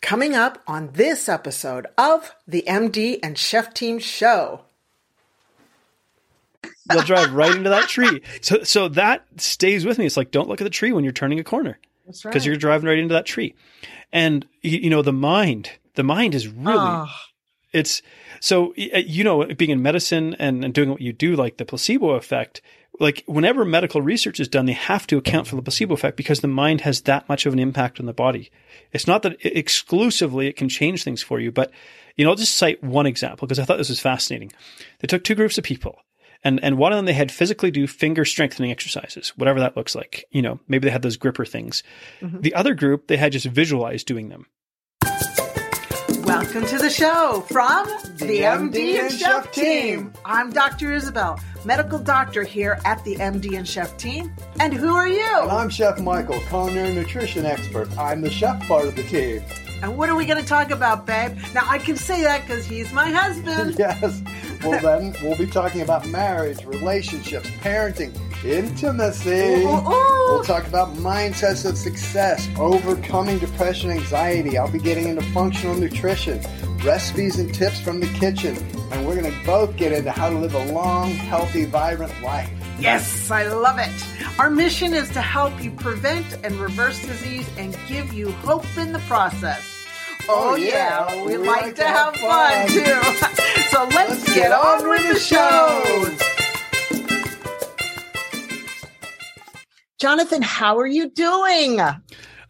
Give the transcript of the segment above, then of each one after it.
Coming up on this episode of the MD and Chef Team Show. They'll drive right into that tree. So, so that stays with me. It's like, don't look at the tree when you're turning a corner. That's Because you're driving right into that tree. And, you, you know, the mind, the mind is really, Oh, it's so uh, you know being in medicine and, and doing what you do like the placebo effect like whenever medical research is done they have to account for the placebo effect because the mind has that much of an impact on the body. It's not that it, exclusively it can change things for you but you know i'll just cite one example because i thought this was fascinating. They took two groups of people and and one of them they had physically do finger strengthening exercises whatever that looks like you know maybe they had those gripper things. Mm-hmm. The other group they had just visualized doing them welcome to the show from the, MD, and Chef. Team. I'm Dr. Isabel, medical doctor here at the MD and Chef Team. And who are you? And I'm Chef Michael, culinary nutrition expert. I'm the chef part of the team. And what are we going to talk about, babe? Now, I can say that because he's my husband. Yes. Well, then we'll be talking about marriage, relationships, parenting, intimacy. Ooh, ooh, ooh. We'll talk about mindsets of success, overcoming depression, anxiety. I'll be getting into functional nutrition, recipes and tips from the kitchen, and we're going to both get into how to live a long, healthy, vibrant life. Yes, I love it. Our mission is to help you prevent and reverse disease and give you hope in the process. Oh, Oh, yeah, yeah, we, we like, like to to have fun, fun. too. so let's, get, on with the show. Jonathan, how are you doing?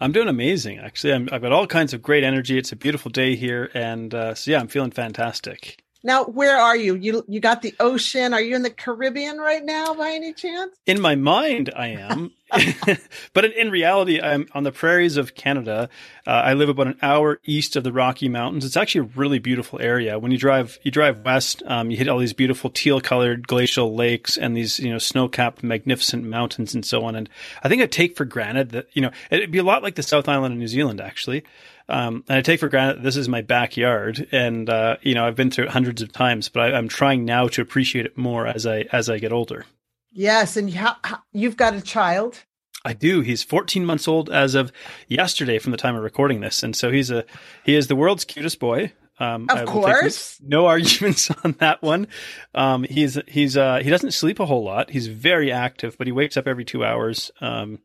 I'm doing amazing, actually. I'm, I've got all kinds of great energy. It's a beautiful day here, and uh, so yeah, I'm feeling fantastic. Now, where are you? You you got the ocean. Are you in the Caribbean right now by any chance? In my mind, I am, but in, in reality, I'm on the prairies of Canada. Uh, I live about an hour east of the Rocky Mountains. It's actually a really beautiful area. When you drive, you drive west, um, you hit all these beautiful teal-colored glacial lakes and these, you know, snow-capped, magnificent mountains and so on. And I think I take for granted that, you know, it'd be a lot like the South Island of New Zealand, actually. Um, and I take for granted this is my backyard, and uh, you know I've been through it hundreds of times, but I, I'm trying now to appreciate it more as I as I get older. Yes, and how, how, you've got a child. I do. He's 14 months old as of yesterday, from the time of recording this, and so he's a he is the world's cutest boy. Um, Of I will take course. no arguments on that one. Um, he's he's uh, he doesn't sleep a whole lot. He's very active, but he wakes up every two hours. Um,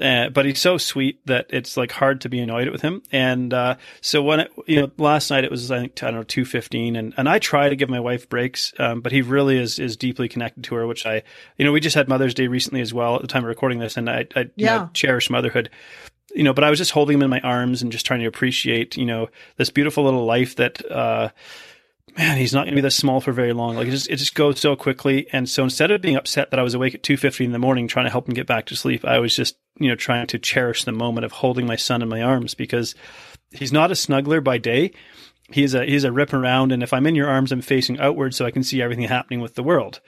uh, but he's so sweet that it's like hard to be annoyed with him. And uh, so when it, you know last night it was I think I don't know two fifteen, and and I try to give my wife breaks, um, but he really is is deeply connected to her, which I you know we just had Mother's Day recently as well at the time of recording this, and I, I you Yeah. know, cherish motherhood. You know, but I was just holding him in my arms and just trying to appreciate, you know, this beautiful little life that, uh, man, he's not going to be this small for very long. Like it just, it just goes so quickly. And so instead of being upset that I was awake at 2.50 in the morning trying to help him get back to sleep, I was just, you know, trying to cherish the moment of holding my son in my arms because he's not a snuggler by day. He's a, he's a rip around. And if I'm in your arms, I'm facing outward so I can see everything happening with the world.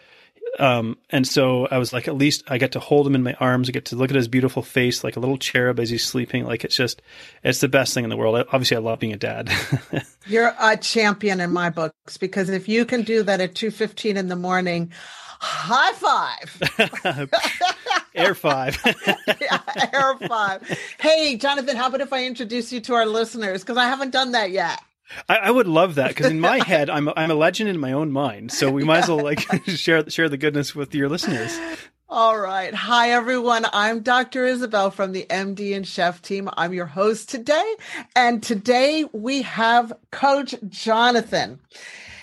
Um, and so I was like, at least I get to hold him in my arms. I get to look at his beautiful face like a little cherub as he's sleeping. Like it's just, it's the best thing in the world. I, obviously, I love being a dad. You're a champion in my books because if you can do that at two fifteen in the morning, high five. Air five. yeah, air five. Hey, Jonathan, how about if I introduce you to our listeners? Because I haven't done that yet. I, I would love that because in my head, I'm a, I'm a legend in my own mind. So we might as well like share share the goodness with your listeners. All right. Hi, everyone. I'm Dr. Isabel from the MD and Chef team. I'm your host today. And today we have Coach Jonathan.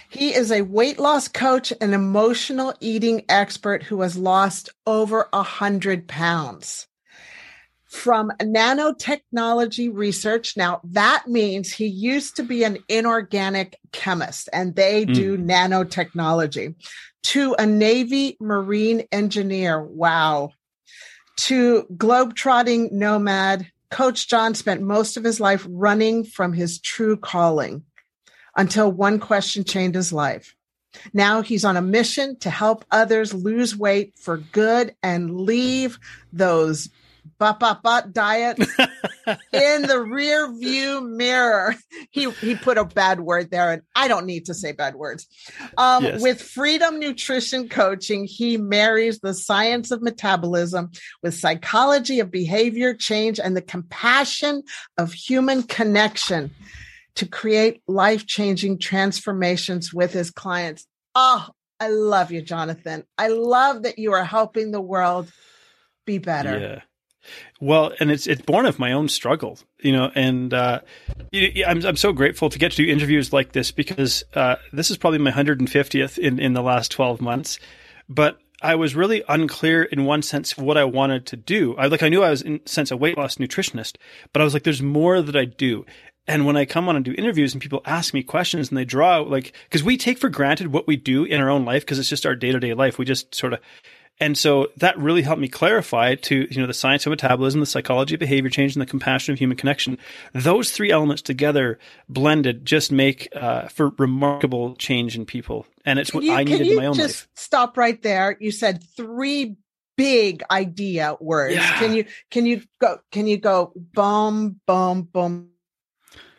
He is a weight loss coach and emotional eating expert who has lost over a hundred pounds. From nanotechnology research. Now that means he used to be an inorganic chemist and they hmm. do nanotechnology to a Navy Marine engineer. Wow. To globetrotting nomad, Coach John spent most of his life running from his true calling until one question changed his life. Now he's on a mission to help others lose weight for good and leave those but but but diet in the rear view mirror. He he put a bad word there, and I don't need to say bad words. Um, yes. With Freedom Nutrition Coaching, he marries the science of metabolism with psychology of behavior change and the compassion of human connection to create life changing transformations with his clients. Oh, I love you, Jonathan. I love that you are helping the world be better. Yeah. Well, and it's it's born of my own struggle, you know, and uh, I'm I'm so grateful to get to do interviews like this because uh, this is probably my 150th in in the last 12 months, but I was really unclear in one sense what I wanted to do. I like I knew I was in sense a weight loss nutritionist, but I was like, there's more that I do. And when I come on and do interviews and people ask me questions and they draw out like, cause we take for granted what we do in our own life because it's just our day to day life. We just sort of, and so that really helped me clarify to, you know, the science of metabolism, the psychology of behavior change, and the compassion of human connection. Those three elements together blended just make uh, for remarkable change in people. And it's what you, I needed in my own life. You just life. Stop right there. You said three big idea words. Yeah. Can you, can you go, can you go boom, boom, boom,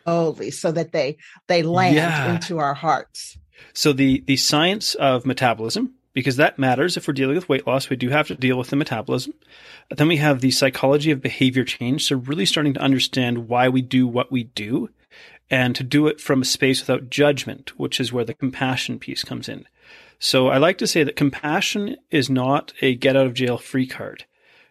slowly so that they they land yeah. into our hearts. So the the science of metabolism because that matters if we're dealing with weight loss we do have to deal with the metabolism. Then we have the psychology of behavior change so really starting to understand why we do what we do and to do it from a space without judgment, which is where the compassion piece comes in. So I like to say that compassion is not a get out of jail free card.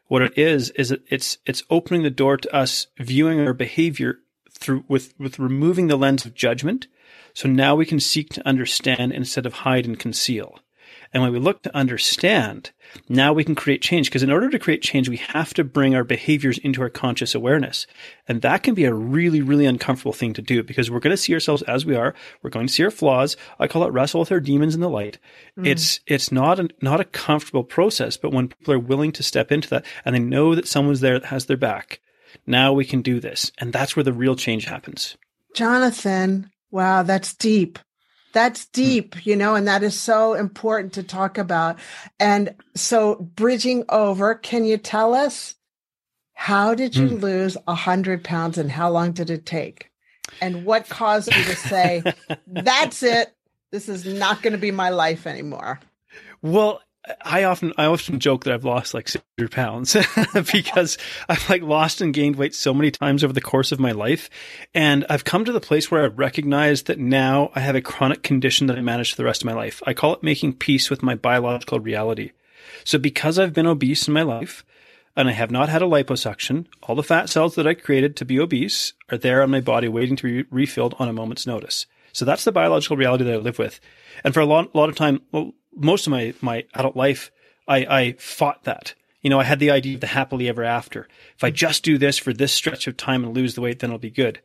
What it is is it's it's opening the door to us viewing our behavior through with with removing the lens of judgment. So now we can seek to understand instead of hide and conceal. And when we look to understand, now we can create change. Because in order to create change, we have to bring our behaviors into our conscious awareness. And that can be a really, really uncomfortable thing to do because we're going to see ourselves as we are. We're going to see our flaws. I call it wrestle with our demons in the light. Mm. It's, it's not a, not a comfortable process, but when people are willing to step into that and they know that someone's there that has their back, now we can do this. And that's where the real change happens. Jonathan, wow, that's deep. That's hmm. deep, you know, and that is so important to talk about. And so, bridging over, can you tell us how did you mm. lose a hundred pounds and how long did it take? And what caused you to say, that's it? This is not going to be my life anymore. Well, I often I often joke that I've lost like 600 pounds because I've like lost and gained weight so many times over the course of my life, and I've come to the place where I recognize that now I have a chronic condition that I manage for the rest of my life. I call it making peace with my biological reality. So because I've been obese in my life, and I have not had a liposuction, all the fat cells that I created to be obese are there on my body waiting to be refilled on a moment's notice. So that's the biological reality that I live with. And for a lot, lot of time, most of my, my adult life, I, I fought that. You know, I had the idea of the happily ever after. If I just do this for this stretch of time and lose the weight, then it'll be good.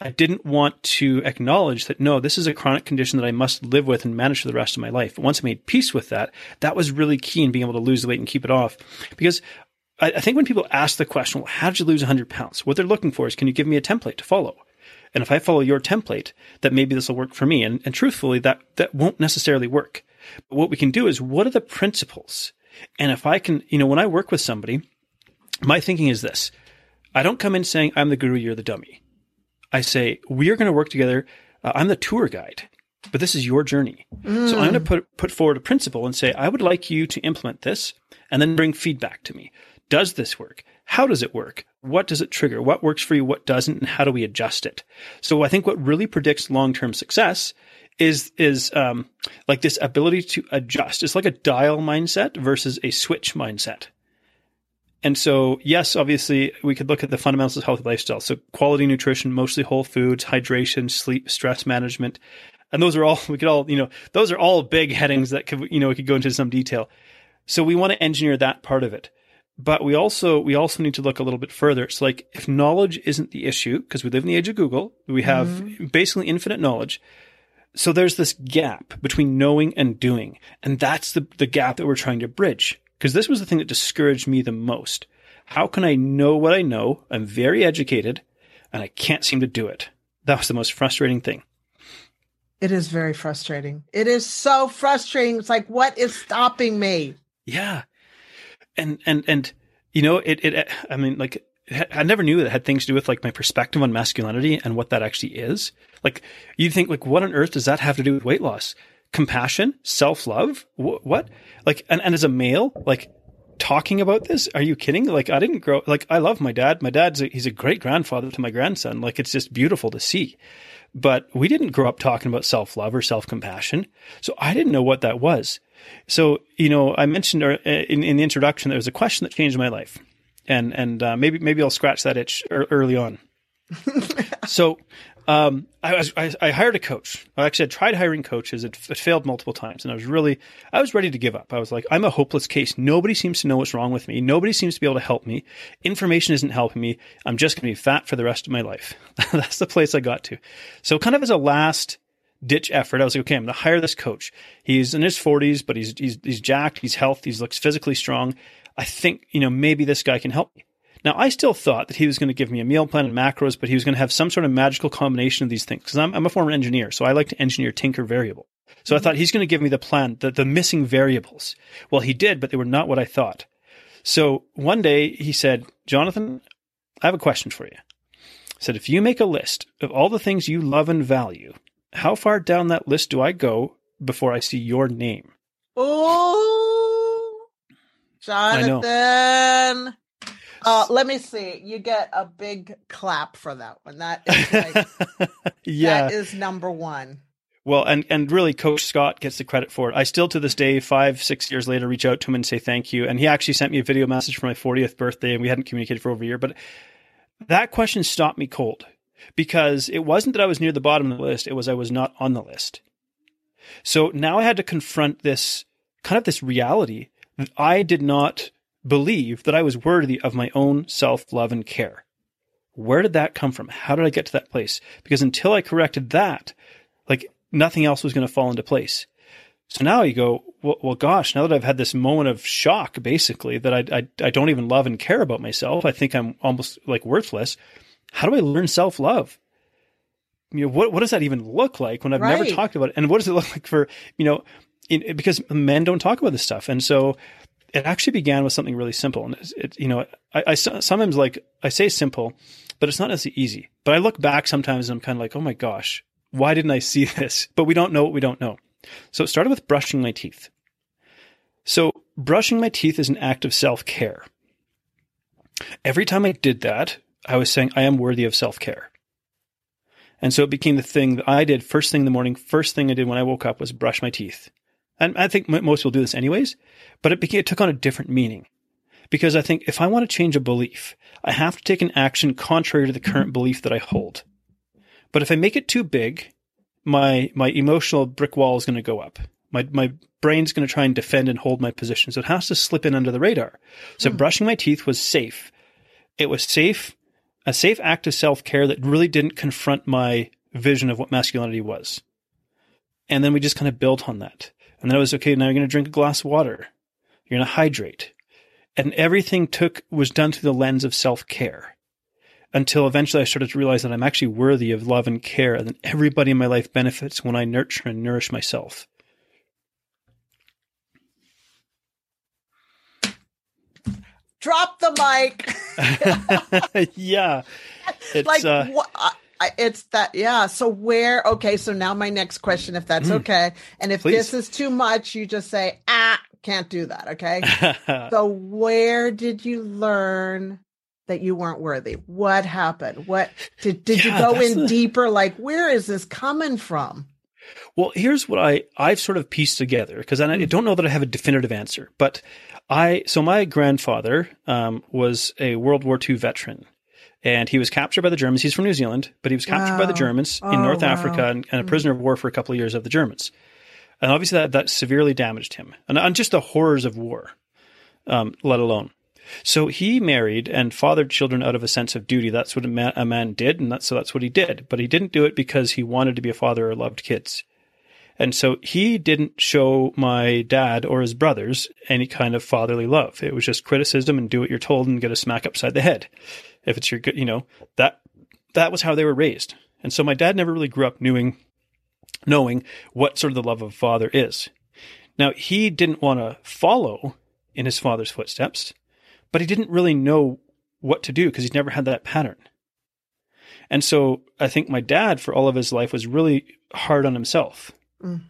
I didn't want to acknowledge that no, this is a chronic condition that I must live with and manage for the rest of my life. But once I made peace with that, that was really key in being able to lose the weight and keep it off. Because I, I think when people ask the question, well, how did you lose 100 pounds? What they're looking for is, can you give me a template to follow? And if I follow your template, that maybe this will work for me. And, and truthfully, that, that won't necessarily work. But what we can do is what are the principles? And if I can, you know, when I work with somebody, my thinking is this. I don't come in saying, I'm the guru, you're the dummy. I say, we are going to work together. Uh, I'm the tour guide, but this is your journey. Mm. So I'm going to put, put forward a principle and say, I would like you to implement this and then bring feedback to me. Does this work? How does it work? What does it trigger? What works for you? What doesn't? And how do we adjust it? So I think what really predicts long-term success is is um, like this ability to adjust. It's like a dial mindset versus a switch mindset. And so, yes, obviously, we could look at the fundamentals of healthy lifestyle. So, quality nutrition, mostly whole foods, hydration, sleep, stress management, and those are all we could all you know those are all big headings that could you know we could go into some detail. So, we want to engineer that part of it, but we also we also need to look a little bit further. It's like if knowledge isn't the issue, because we live in the age of Google, we have mm-hmm. basically infinite knowledge so there's this gap between knowing and doing. And that's the, the gap that we're trying to bridge. Because this was the thing that discouraged me the most. How can I know what I know? I'm very educated and I can't seem to do it. That was the most frustrating thing. It is very frustrating. It is so frustrating. It's like, what is stopping me? Yeah. And, and, and you know, it, it, I mean, like, I never knew it had things to do with like my perspective on masculinity and what that actually is. Like, you think, like, what on earth does that have to do with weight loss? Compassion, self love, Wh- what? Like, and, and as a male, like, talking about this? Are you kidding? Like, I didn't grow, like, I love my dad. My dad's, a, he's a great grandfather to my grandson. Like, it's just beautiful to see. But we didn't grow up talking about self love or self compassion. So I didn't know what that was. So, you know, I mentioned uh, in, in the introduction, there was a question that changed my life. And, and, uh, maybe, maybe I'll scratch that itch early on. so, um, I was, I, I, hired a coach. I actually had tried hiring coaches. It, it, failed multiple times. And I was really, I was ready to give up. I was like, I'm a hopeless case. Nobody seems to know what's wrong with me. Nobody seems to be able to help me. Information isn't helping me. I'm just going to be fat for the rest of my life. That's the place I got to. So kind of as a last ditch effort, I was like, okay, I'm going to hire this coach. He's in his forties, but he's, he's, he's jacked. He's healthy. He looks physically strong. I think, you know, maybe this guy can help me. Now, I still thought that he was going to give me a meal plan and macros, but he was going to have some sort of magical combination of these things. Because I'm, I'm, a former engineer, so I like to engineer tinker variable. So I thought mm-hmm. he's going to give me the plan, the, the missing variables. Well, he did, but they were not what I thought. So one day he said, Jonathan, I have a question for you. He said, if you make a list of all the things you love and value, how far down that list do I go before I see your name? Oh, Jonathan. Uh, let me see. You get a big clap for that one. That is like, yeah, that is number one. Well, and and really, Coach Scott gets the credit for it. I still, to this day, five six years later, reach out to him and say thank you. And he actually sent me a video message for my 40th birthday, and we hadn't communicated for over a year. But that question stopped me cold because it wasn't that I was near the bottom of the list; it was I was not on the list. So now I had to confront this kind of this reality that I did not believe that I was worthy of my own self love and care. Where did that come from? How did I get to that place? Because until I corrected that, like nothing else was going to fall into place. So now you go, well, well, gosh, now that I've had this moment of shock, basically, that I, I, I don't even love and care about myself, I think I'm almost like worthless. How do I learn self love? You know, what, what does that even look like when I've right. never talked about it? And what does it look like for, you know, in, because men don't talk about this stuff. And so it actually began with something really simple. And it, it you know, I, I, sometimes like I say simple, but it's not as easy. But I look back sometimes and I'm kind of like, oh my gosh, why didn't I see this? But we don't know what we don't know. So it started with brushing my teeth. So brushing my teeth is an act of self care. Every time I did that, I was saying, I am worthy of self care. And so it became the thing that I did first thing in the morning. First thing I did when I woke up was brush my teeth. And I think most people do this anyways, but it, became, it took on a different meaning. Because I think if I want to change a belief, I have to take an action contrary to the current belief that I hold. But if I make it too big, my, my emotional brick wall is going to go up. My, my brain's going to try and defend and hold my position. So it has to slip in under the radar. So hmm. brushing my teeth was safe. It was safe, a safe act of self care that really didn't confront my vision of what masculinity was. And then we just kind of built on that. And then it was okay. Now you're going to drink a glass of water. You're going to hydrate. And everything took, was done through the lens of self care until eventually I started to realize that I'm actually worthy of love and care and that everybody in my life benefits when I nurture and nourish myself. Drop the mic. yeah. It's, like, uh, what? It's that yeah. So where okay so now my next question if that's mm. okay. And if Please. this is too much you just say ah can't do that okay? So where did you learn that you weren't worthy? What happened? What did did yeah, you go in the... deeper like where is this coming from? Well here's what i i've sort of pieced together because I, I mm. don't know that i have a definitive answer but i so my grandfather um, was a world war ii veteran and he was captured by the Germans. He's from New Zealand, but he was captured wow. by the Germans oh, in North wow. Africa and, and, a hmm. prisoner of war for a couple of years of the Germans. And obviously that, that severely damaged him and, and just the horrors of war, um, let alone. So he married and fathered children out of a sense of duty. That's what a man, a man did. And that's, so that's what he did. But he didn't do it because he wanted to be a father or loved kids. And so he didn't show my dad or his brothers any kind of fatherly love. It was just criticism and do what you're told and get a smack upside the head if it's your, you know, that, that was how they were raised. And so my dad never really grew up knowing, knowing what sort of the love of a father is. Now, he didn't want to follow in his father's footsteps, but he didn't really know what to do because he'd never had that pattern. And so I think my dad, for all of his life, was really hard on himself. Mm.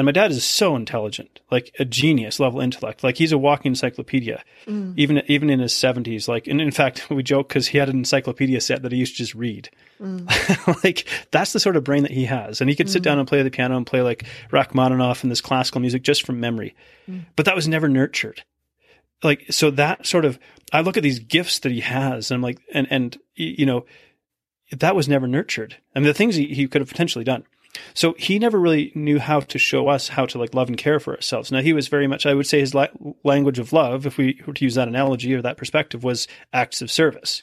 And my dad is so intelligent, like a genius level intellect. Like he's a walking encyclopedia, mm. even even in his seventies. Like, and in fact, we joke because he had an encyclopedia set that he used to just read. Mm. like that's the sort of brain that he has, and he could sit down mm. and play the piano and play like Rachmaninoff and this classical music just from memory. Mm. But that was never nurtured. Like so, that sort of I look at these gifts that he has, and I'm like, and and you know, that was never nurtured. I mean, the things he, he could have potentially done. So he never really knew how to show us how to like love and care for ourselves. Now he was very much, I would say his la- language of love, if we were to use that analogy or that perspective was acts of service.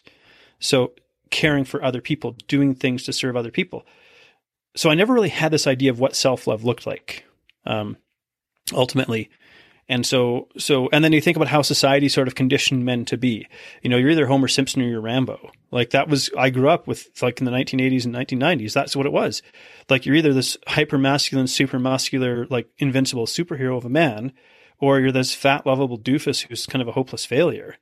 So caring for other people, doing things to serve other people. So I never really had this idea of what self-love looked like. Um, ultimately, and so, so, and then you think about how society sort of conditioned men to be. You know, you're either Homer Simpson or you're Rambo. Like that was, I grew up with like in the 1980s and 1990s. That's what it was. Like you're either this hyper masculine, super muscular, like invincible superhero of a man, or you're this fat, lovable doofus who's kind of a hopeless failure.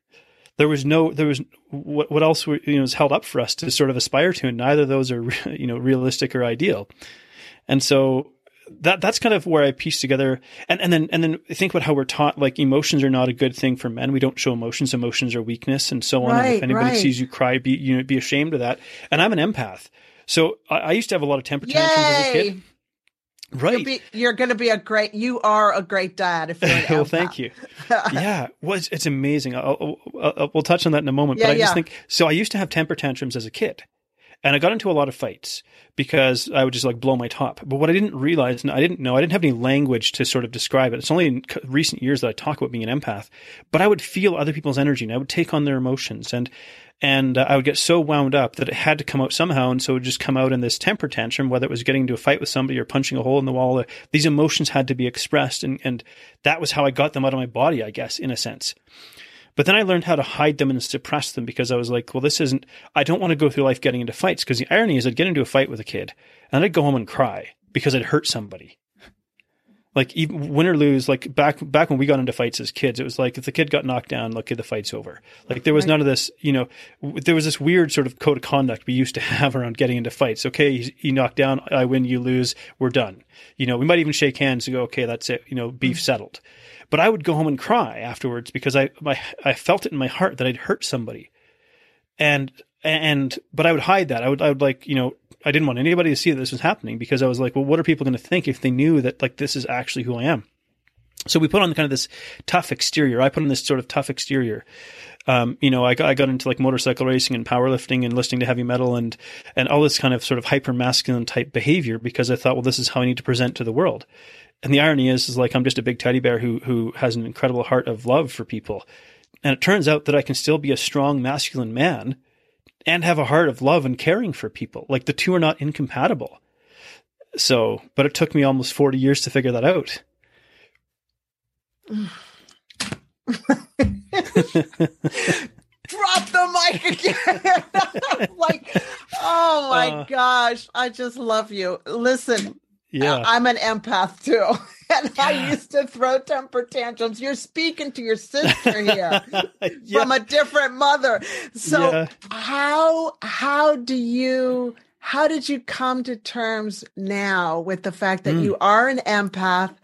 There was no, there was what, what else were, you know, was held up for us to sort of aspire to, and neither of those are, you know, realistic or ideal. And so that that's kind of where I piece together and, and then and then think about how we're taught like emotions are not a good thing for men. We don't show emotions. Emotions are weakness and so on. Right, and if anybody right. sees you cry, be you know, be ashamed of that. And I'm an empath. So I, I used to have a lot of temper tantrums as a kid. Right. You're going to be a great, you are a great dad if you're an well, thank you. yeah. Well, it's, it's amazing. I'll, I'll, I'll, we'll touch on that in a moment. Yeah, but I yeah. just think, so I used to have temper tantrums as a kid. And I got into a lot of fights because I would just like blow my top. But what I didn't realize, and I didn't know, I didn't have any language to sort of describe it. It's only in recent years that I talk about being an empath, but I would feel other people's energy and I would take on their emotions and, and uh, I would get so wound up that it had to come out somehow. And so it would just come out in this temper tantrum, whether it was getting into a fight with somebody or punching a hole in the wall. Uh, these emotions had to be expressed. And, and that was how I got them out of my body, I guess, in a sense. But then I learned how to hide them and suppress them because I was like, well, this isn't, I don't want to go through life getting into fights because the irony is I'd get into a fight with a kid and I'd go home and cry because I'd hurt somebody. Like even win or lose, like back back when we got into fights as kids, it was like if the kid got knocked down, okay, the fight's over. Like there was none of this, you know. There was this weird sort of code of conduct we used to have around getting into fights. Okay, you knock down, I win, you lose, we're done. You know, we might even shake hands and go, okay, that's it. You know, beef mm-hmm. settled. But I would go home and cry afterwards because I my I felt it in my heart that I'd hurt somebody. And and but I would hide that. I would I would like, you know, I didn't want anybody to see that this was happening because I was like, well, what are people going to think if they knew that like this is actually who I am? So we put on kind of this tough exterior. I put on this sort of tough exterior. Um, you know, I got, I got into like motorcycle racing and powerlifting and listening to heavy metal and, and all this kind of sort of hyper masculine type behavior because I thought, well, this is how I need to present to the world. And the irony is, is like I'm just a big teddy bear who who has an incredible heart of love for people. And it turns out that I can still be a strong masculine man and have a heart of love and caring for people. Like the two are not incompatible. So, but it took me almost 40 years to figure that out. Drop the mic again. like, oh my uh, gosh, I just love you. Listen, yeah. I'm an empath too. And yeah. I used to throw temper tantrums. You're speaking to your sister here yeah. from a different mother. So yeah. how how do you how did you come to terms now with the fact that mm. you are an empath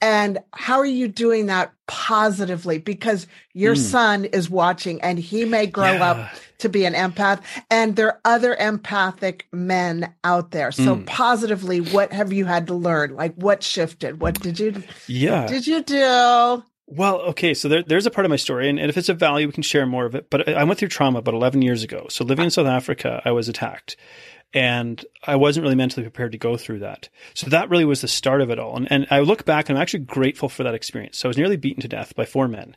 and how are you doing that positively? Because your mm. son is watching and he may grow yeah. up to be an empath and there are other empathic men out there. So mm. positively, what have you had to learn? Like what shifted? What did you, yeah. did you do? Well, okay, so there, there's a part of my story, and, and, if it's of value, we can share more of it. But I, I went through trauma about 11 years ago. So living in South Africa, I was attacked and I wasn't really mentally prepared to go through that. So that really was the start of it all. And, and I look back and I'm actually grateful for that experience. So I was nearly beaten to death by four men.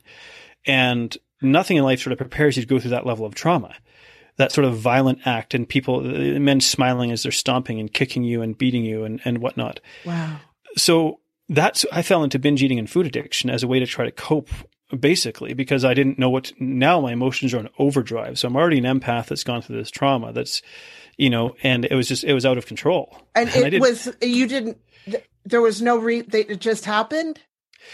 And nothing in life sort of prepares you to go through that level of trauma. That sort of violent act and people, men smiling as they're stomping and kicking you and beating you and, and whatnot. Wow. So that's, I fell into binge eating and food addiction as a way to try to cope basically because I didn't know what, now my emotions are on overdrive. So I'm already an empath that's gone through this trauma that's, you know, and it was just, it was out of control. And, and it was, you didn't, there was no re, they, it just happened?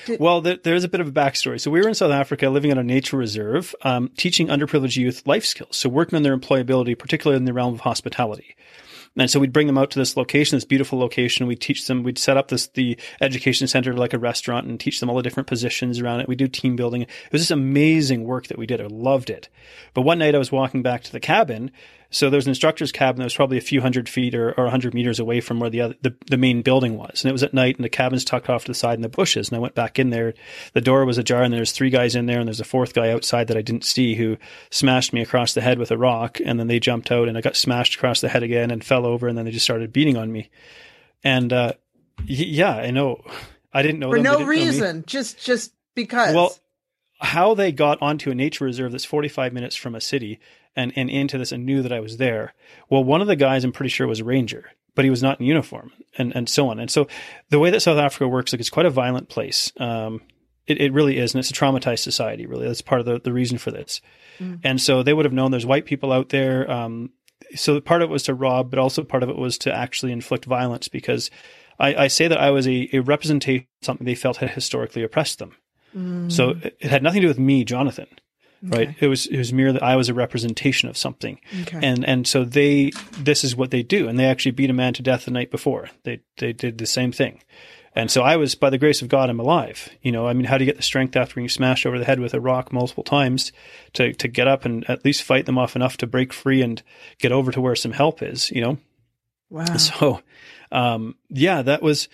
Did- well, there's a bit of a backstory. So we were in South Africa, living in a nature reserve, um, teaching underprivileged youth life skills. So working on their employability, particularly in the realm of hospitality. And so we'd bring them out to this location, this beautiful location. We'd teach them, we'd set up this, the education center like a restaurant and teach them all the different positions around it. We do team building. It was this amazing work that we did. I loved it. But one night I was walking back to the cabin so there was an instructor's cabin that was probably a few hundred feet or, or 100 meters away from where the, other, the the main building was, and it was at night, and the cabin's tucked off to the side in the bushes. And I went back in there. The door was ajar, and there's three guys in there, and there's a fourth guy outside that I didn't see who smashed me across the head with a rock, and then they jumped out, and I got smashed across the head again and fell over, and then they just started beating on me. And uh, yeah, I know. I didn't know for them. no reason, just just because. Well, how they got onto a nature reserve that's 45 minutes from a city and, and into this and knew that I was there. Well, one of the guys I'm pretty sure was a ranger, but he was not in uniform and, and so on. And so the way that South Africa works, like it's quite a violent place. Um, it, it really is. And it's a traumatized society, really. That's part of the, the reason for this. Mm. And so they would have known there's white people out there. Um, so part of it was to rob, but also part of it was to actually inflict violence because I, I say that I was a, a representation of something they felt had historically oppressed them. Mm. So it, had nothing to do with me, Jonathan right? It was it was merely, I was a representation of something, okay. and and so they this is what they do, and they actually beat a man to death the night before. They they did the same thing, and so I was by the grace of God, I'm alive. You know, I mean, how do you get the strength after being smashed over the head with a rock multiple times to to get up and at least fight them off enough to break free and get over to where some help is? You know, wow. So, um, yeah, that was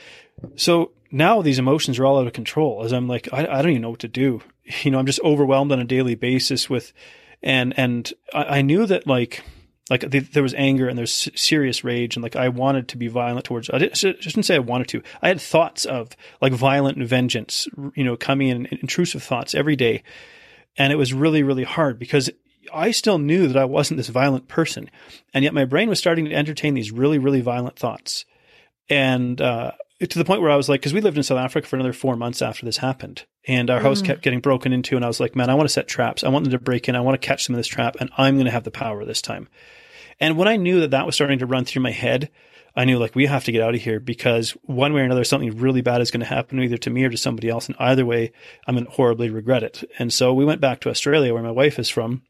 so now these emotions are all out of control as I'm like, I, I don't even know what to do. You know, I'm just overwhelmed on a daily basis with, and, and I, I knew that like, like the, there was anger and there's serious rage and like I wanted to be violent towards, I, didn't, I shouldn't say I wanted to. I had thoughts of like violent vengeance, you know, coming in, intrusive thoughts every day. And it was really, really hard because I still knew that I wasn't this violent person. And yet my brain was starting to entertain these really, really violent thoughts. And, uh, to the point where I was like, because we lived in South Africa for another four months after this happened, and our mm. house kept getting broken into, and I was like, man, I want to set traps. I want them to break in. I want to catch them in this trap, and I'm going to have the power this time. And when I knew that that was starting to run through my head, I knew like we have to get out of here because one way or another, something really bad is going to happen either to me or to somebody else, and either way, I'm going to horribly regret it. And so we went back to Australia, where my wife is from,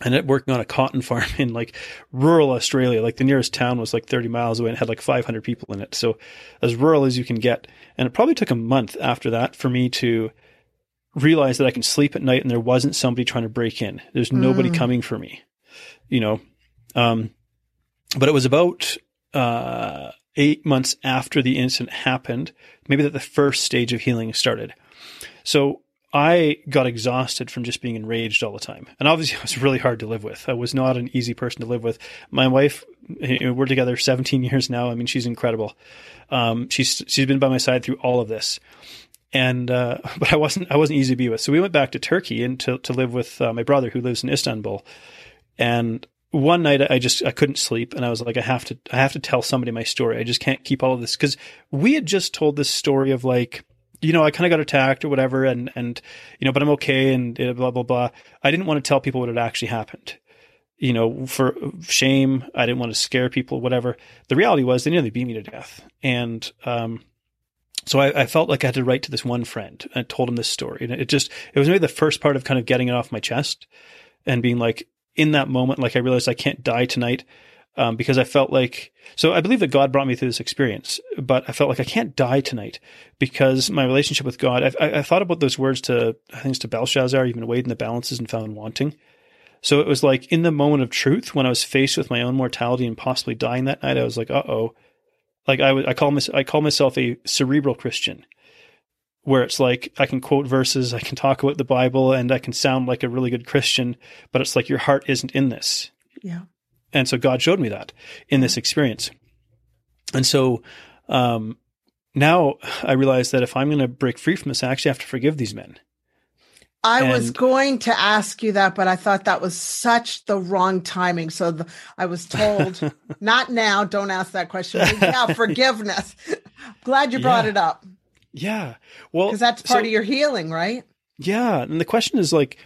and up working on a cotton farm in like rural Australia. Like the nearest town was like 30 miles away and had like 500 people in it. So as rural as you can get. And it probably took a month after that for me to realize that I can sleep at night and there wasn't somebody trying to break in. There's nobody mm. coming for me, you know? Um, but it was about, uh, eight months after the incident happened, maybe that the first stage of healing started. So I got exhausted from just being enraged all the time. And obviously, I was really hard to live with. I was not an easy person to live with. My wife, we're together 17 years now. I mean, she's incredible. Um, she's, she's been by my side through all of this. And, uh, but I wasn't, I wasn't easy to be with. So we went back to Turkey and to, to live with uh, my brother who lives in Istanbul. And one night I just, I couldn't sleep and I was like, I have to, I have to tell somebody my story. I just can't keep all of this. Cause we had just told this story of like, you know, I kind of got attacked or whatever, and and you know, but I'm okay, and blah blah blah. I didn't want to tell people what had actually happened. You know, for shame, I didn't want to scare people, whatever. The reality was they nearly beat me to death, and um, so I, I, felt like I had to write to this one friend and told him this story, and it just it was maybe the first part of kind of getting it off my chest and being like, in that moment, like I realized I can't die tonight um, because I felt like, so I believe that God brought me through this experience, but I felt like I can't die tonight because my relationship with God, I, I thought about those words to, I think it's to Belshazzar, even weighed in the balances and found wanting. So it was like in the moment of truth when I was faced with my own mortality and possibly dying that night, I was like, uh oh. Like I, I call I call myself a cerebral Christian where it's like I can quote verses, I can talk about the Bible, and I can sound like a really good Christian, but it's like your heart isn't in this. Yeah. And so God showed me that in this experience. And so um, now I realize that if I'm going to break free from this, I actually have to forgive these men. I and, was going to ask you that, but I thought that was such the wrong timing. So the, I was told, not now, don't ask that question. yeah, forgiveness. Glad you brought yeah. it up. Yeah. Well, because that's part so, of your healing, right? Yeah. And the question is like,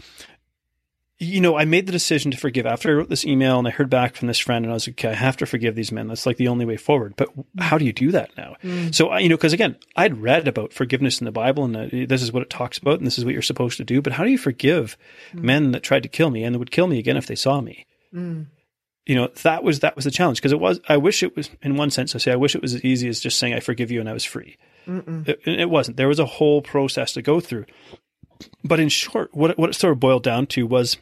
you know, I made the decision to forgive after I wrote this email and I heard back from this friend and I was like, okay, I have to forgive these men. That's like the only way forward. But how do you do that now? Mm. So, you know, because again, I'd read about forgiveness in the Bible and uh, this is what it talks about and this is what you're supposed to do. But how do you forgive mm. men that tried to kill me and would kill me again if they saw me? Mm. You know, that was, that was the challenge because it was, I wish it was, in one sense, I say, I wish it was as easy as just saying, I forgive you and I was free. It, it wasn't. There was a whole process to go through. But in short, what, what it sort of boiled down to was,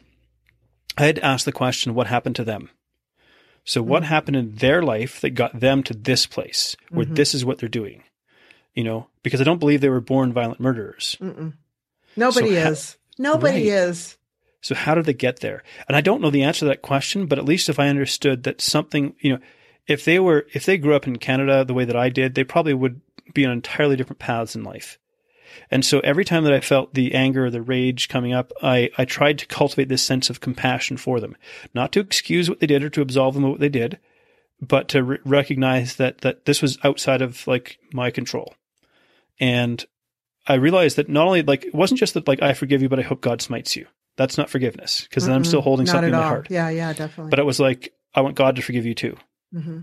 I had to ask the question, what happened to them? So mm-hmm. what happened in their life that got them to this place where mm-hmm. this is what they're doing? You know, because I don't believe they were born violent murderers. Mm-mm. Nobody so is. Ha- Nobody right. is. So how did they get there? And I don't know the answer to that question, but at least if I understood that something, you know, if they were, if they grew up in Canada the way that I did, they probably would be on entirely different paths in life. And so every time that I felt the anger or the rage coming up, I, I tried to cultivate this sense of compassion for them, not to excuse what they did or to absolve them of what they did, but to re- recognize that, that this was outside of like my control. And I realized that not only like, it wasn't just that like, I forgive you, but I hope God smites you. That's not forgiveness because then I'm still holding something in my heart. Yeah. Yeah, definitely. But it was like, I want God to forgive you too. Mm-hmm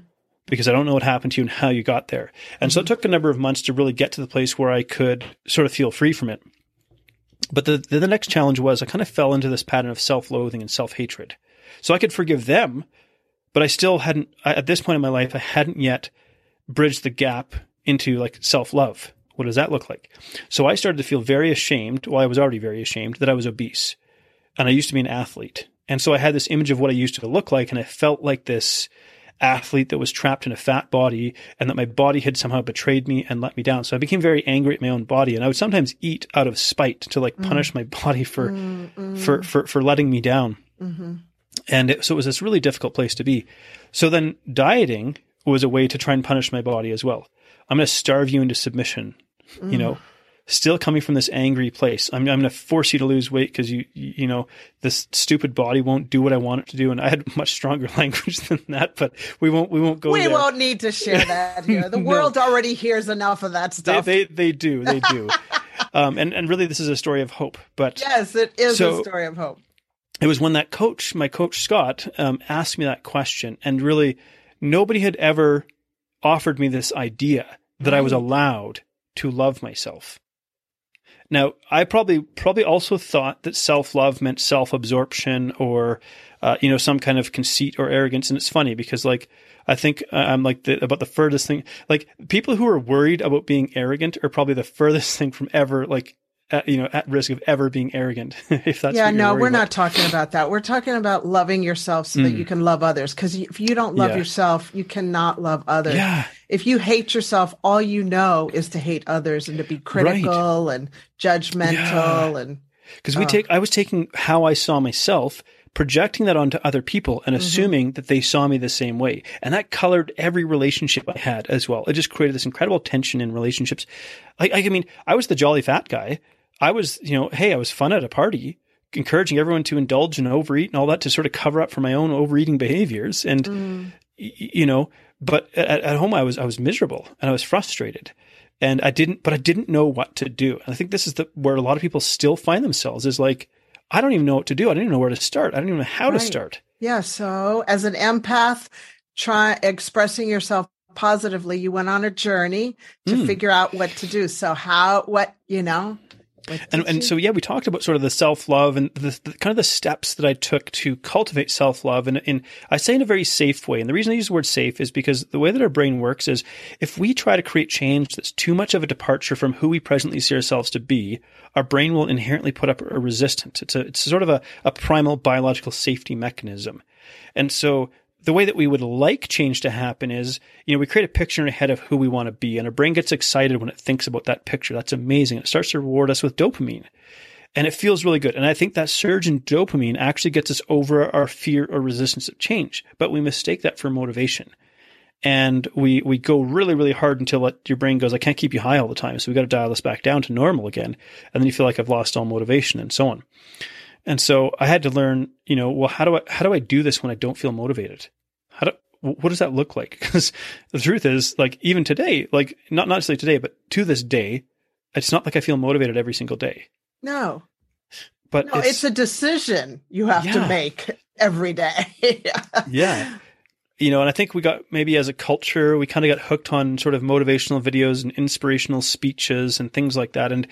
because I don't know what happened to you and how you got there. And so it mhm. took a number of months to really get to the place where I could sort of feel free from it. But the, the, the next challenge was I kind of fell into this pattern of self loathing and self hatred. So I could forgive them, but I still hadn't, I, at this point in my life, I hadn't yet bridged the gap into like self love. What does that look like? So I started to feel very ashamed. Well, I was already very ashamed that I was obese and I used to be an athlete. And so I had this image of what I used to look like and I felt like this, athlete that was trapped in a fat body and that my body had somehow betrayed me and let me down. So I became very angry at my own body and I would sometimes eat out of spite to like mm. punish my body for, mm, mm. for, for, for letting me down. Mm-hmm. And it, so it was this really difficult place to be. So then dieting was a way to try and punish my body as well. I'm going to starve you into submission, you know, mm still coming from this angry place. I'm, I'm going to force you to lose weight because you, you know, this stupid body won't do what I want it to do. And I had much stronger language than that, but we won't, we won't go We there. won't need to share that here. The no. world already hears enough of that stuff. They, they, they do. They do. um, and, and really this is a story of hope, but yes, it is so, a story of hope. It was when that coach, my coach Scott, um, asked me that question and really nobody had ever offered me this idea that. I was allowed to love myself. Now, I probably probably also thought that self love meant self absorption or uh, you know some kind of conceit or arrogance, and it's funny because like I think uh, I'm like the, about the furthest thing. Like people who are worried about being arrogant are probably the furthest thing from ever like at, you know, at risk of ever being arrogant. if that's yeah, no, we're about. not talking about that. We're talking about loving yourself so mm. that you can love others. Because if you don't love yeah. yourself, you cannot love others. Yeah. If you hate yourself, all you know is to hate others and to be critical right. and judgmental yeah. and. Because we oh. take, I was taking how I saw myself projecting that onto other people and mm-hmm. assuming mm-hmm. that they saw me the same way. And that colored every relationship I had as well. It just created this incredible tension in relationships. Like, I mean, I was the jolly fat guy, I was, you know, hey, I was fun at a party, encouraging everyone to indulge and overeat and all that to sort of cover up for my own overeating behaviors. And, mm. you know, but at, at home I was, I was miserable and I was frustrated and I didn't, but I didn't know what to do. And I think this is the, where a lot of people still find themselves is like, I don't even know what to do. I don't even know where to start. I don't even know how right. to start. Yeah. So as an empath, try expressing yourself positively, you went on a journey to mm. figure out what to do. So how, what, you know, and and so yeah, we talked about sort of the self love and the, the, kind of the steps that I took to cultivate self love, and in I say in a very safe way. And the reason I use the word safe is because the way that our brain works is if we try to create change that's too much of a departure from who we presently see ourselves to be, our brain will inherently put up a resistance. It's a it's sort of a, a primal biological safety mechanism, and so the way that we would like change to happen is, you know, we create a picture in our head of who we want to be, and our brain gets excited when it thinks about that picture. That's amazing. It starts to reward us with dopamine. And it feels really good. And I think that surge in dopamine actually gets us over our fear or resistance of change. But we mistake that for motivation. And we, we go really, really hard until it, your brain goes, I can't keep you high all the time. So we got to dial this back down to normal again. And then you feel like I've lost all motivation and so on. And so I had to learn, you know, well, how do I, how do I do this when I don't feel motivated? How do, what does that look like? Because the truth is, like, even today, like, not, not necessarily today, but to this day, it's not like I feel motivated every single day. No. but no, it's, it's, a decision you have yeah. to make every day. yeah. You know, and I think we got maybe as a culture, we kind of got hooked on sort of motivational videos and inspirational speeches and things like that. And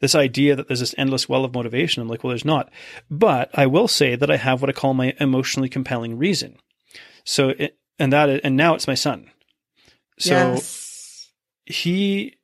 this idea that there's this endless well of motivation. I'm like, well, there's not. But I will say that I have what I call my emotionally compelling reason. So, it, and that, and now it's my son. So yes. he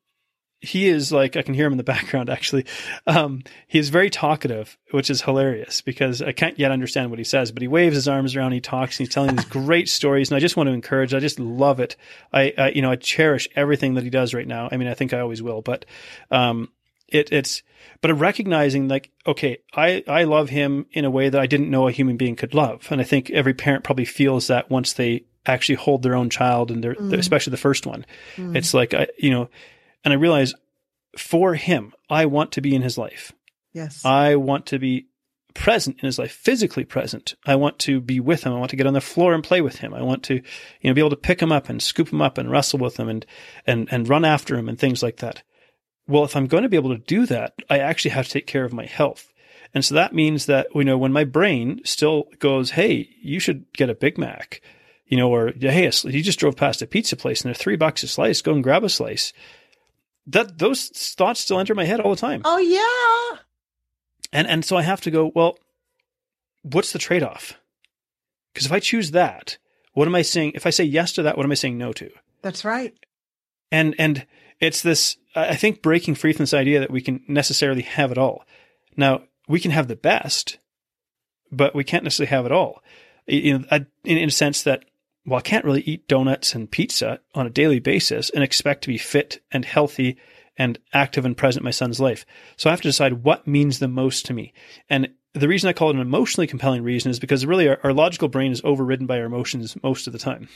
he is like I can hear him in the background actually. Um, he is very talkative, which is hilarious because I can't yet understand what he says, but he waves his arms around, he talks, and he's telling these great stories, and I just want to encourage. I just love it. I, I, you know I cherish everything that he does right now. I mean, I think I always will, but um, it, it's but recognizing like okay, I I love him in a way that I didn't know a human being could love, and I think every parent probably feels that once they actually hold their own child and they're, mm. especially the first one. Mm. It's like I, you know and I realize for him, I want to be in his life. Yes. I want to be present in his life, physically present. I want to be with him. I want to get on the floor and play with him. I want to, you know, be able to pick him up and scoop him up and wrestle with him and, and, and run after him and things like that. Well, if I'm going to be able to do that, I actually have to take care of my health. And so that means that, you know, when my brain still goes, Hey, you should get a Big Mac, you know, or, Hey, you just drove past a pizza place and they're three bucks a slice. Go and grab a slice that those thoughts still enter my head all the time. Oh yeah. And and so I have to go, well, what's the trade-off? Because if I choose that, what am I saying? If I say yes to that, what am I saying no to? That's right. And and it's this I think breaking free from this idea that we can necessarily have it all. Now, we can have the best, but we can't necessarily have it all. Know, in, in a sense that well, I can't really eat donuts and pizza on a daily basis and expect to be fit and healthy and active and present in my son's life. So I have to decide what means the most to me. And the reason I call it an emotionally compelling reason is because really our, our logical brain is overridden by our emotions most of the time.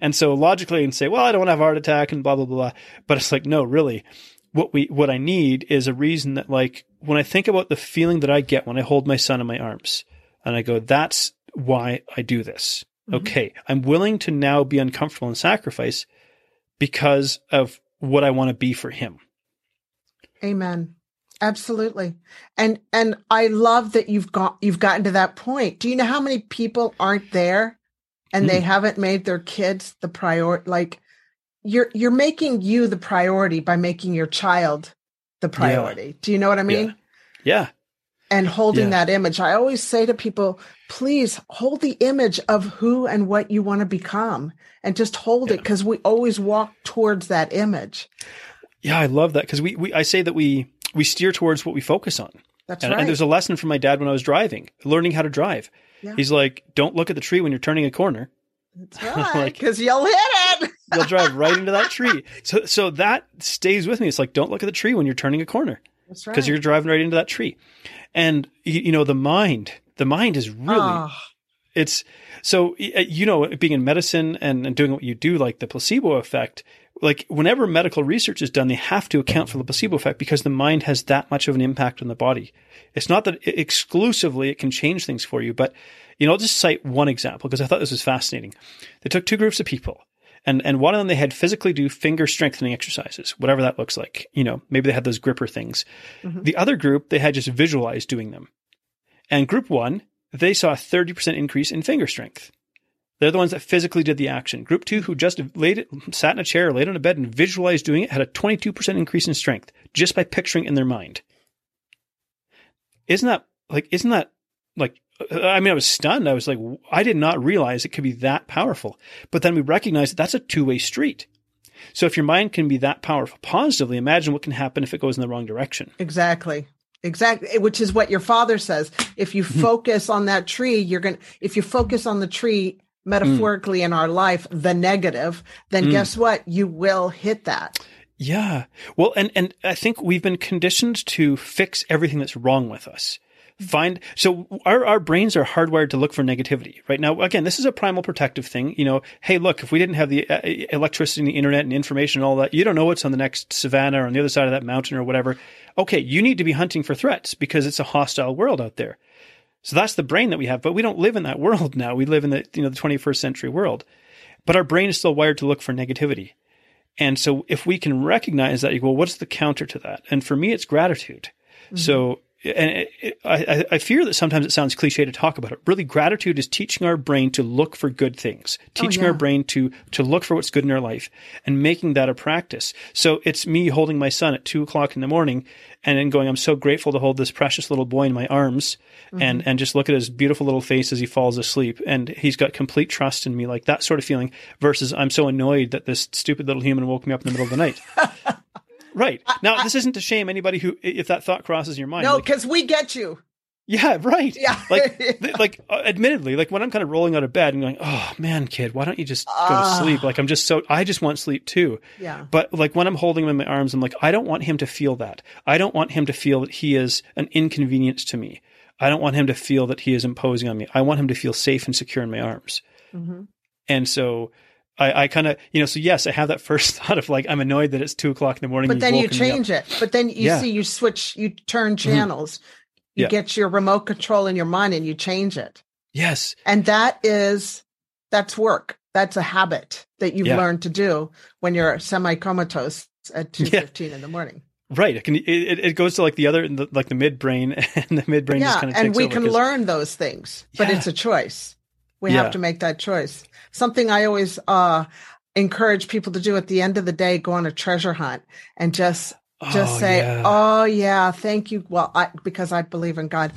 And so logically can say, well, I don't want to have a heart attack and blah, blah, blah. But it's like, no, really, what we, what I need is a reason that like, when I think about the feeling that I get when I hold my son in my arms and I go, that's why I do this. Mm-hmm. Okay, I'm willing to now be uncomfortable and sacrifice because of what I want to be for him. Amen. Absolutely. And and I love that you've got you've gotten to that point. Do you know how many people aren't there and mm. they haven't made their kids the priority like you're you're making you the priority by making your child the priority. Yeah. Do you know what I mean? Yeah. yeah and holding yeah. that image. I always say to people, please hold the image of who and what you want to become and just hold it because we always walk towards that image. Yeah, I love that because we, we, I say that we, we steer towards what we focus on. That's and, right. And there's a lesson from my dad when I was driving, learning how to drive. Yeah. He's like, don't look at the tree when you're turning a corner. That's right. Because like, you'll hit it. you'll drive right into that tree. So, so that stays with me. It's like, don't look at the tree when you're turning a corner. That's right. Because you're driving right into that tree. And, you know, the mind, the mind is really, oh. it's so, uh, you know, being in medicine and, and doing what you do, like the placebo effect, like whenever medical research is done, they have to account for the placebo effect because the mind has that much of an impact on the body. It's not that it exclusively it can change things for you, but you know, I'll just cite one example because I thought this was fascinating. They took two groups of people and, and one of them, they had physically do finger strengthening exercises, whatever that looks like. You know, maybe they had those gripper things. Mm-hmm. The other group, they had just visualized doing them. And group one, they saw a 30% increase in finger strength. They're the ones that physically did the action. Group two, who just laid it, sat in a chair, laid on a bed and visualized doing it, had a 22% increase in strength just by picturing in their mind. Isn't that like, isn't that like I mean, I was stunned. I was like, I did not realize it could be that powerful. But then we recognize that that's a two way street. So if your mind can be that powerful positively, imagine what can happen if it goes in the wrong direction. Exactly. Exactly. Which is what your father says. If you mm-hmm. focus on that tree, you're going to, if you focus on the tree metaphorically mm. in our life, the negative, then mm. guess what? You will hit that. Yeah. Well, and, and I think we've been conditioned to fix everything that's wrong with us find so our, our brains are hardwired to look for negativity right now again this is a primal protective thing you know hey look if we didn't have the uh, electricity and the internet and information and all that you don't know what's on the next savannah or on the other side of that mountain or whatever okay you need to be hunting for threats because it's a hostile world out there so that's the brain that we have but we don't live in that world now. We live in the you know the 21st century world. But our brain is still wired to look for negativity. And so if we can recognize that you go well, what's the counter to that? And for me it's gratitude. Mm-hmm. so and it, it, I, I fear that sometimes it sounds cliche to talk about it. Really, gratitude is teaching our brain to look for good things, teaching Oh, yeah. our brain to to look for what's good in our life, and making that a practice. So it's me holding my son at two o'clock in the morning, and then going, "I'm so grateful to hold this precious little boy in my arms, Mm-hmm. and and just look at his beautiful little face as he falls asleep, and he's got complete trust in me, like that sort of feeling. Versus, I'm so annoyed that this stupid little human woke me up in the middle of the night." Right. Now, this isn't to shame anybody who, if that thought crosses your mind. No, like, because we get you. yeah, right. Yeah. Like, th- like, uh, admittedly, like when I'm kind of rolling out of bed and going, oh man, kid, why don't you just go Ah. to sleep? Like, I'm just so, I just want sleep too. Yeah. But like when I'm holding him in my arms, I'm like, I don't want him to feel that. I don't want him to feel that he is an inconvenience to me. I don't want him to feel that he is imposing on me. I want him to feel safe and secure in my arms. Mhm. And so I, I kind of, you know, so yes, I have that first thought of like, I'm annoyed that it's two o'clock in the morning. But then you woken me up. change it. But then you Yeah. Mm-hmm. see, you switch, you turn channels. You Yeah. get your remote control in your mind and you change it. Yes. And that is, that's work. That's a habit that you've Yeah. learned to do when you're semi comatose at two Yeah. fifteen in the morning. Right. It can. It, it goes to like the other, like the midbrain, and the midbrain just yeah, kind of and we can learn those things, but it's a choice. We Yeah. have to make that choice. Something I always uh, encourage people to do at the end of the day: go on a treasure hunt and just just Oh, say, yeah. "Oh yeah, thank you." Well, I because I believe in God.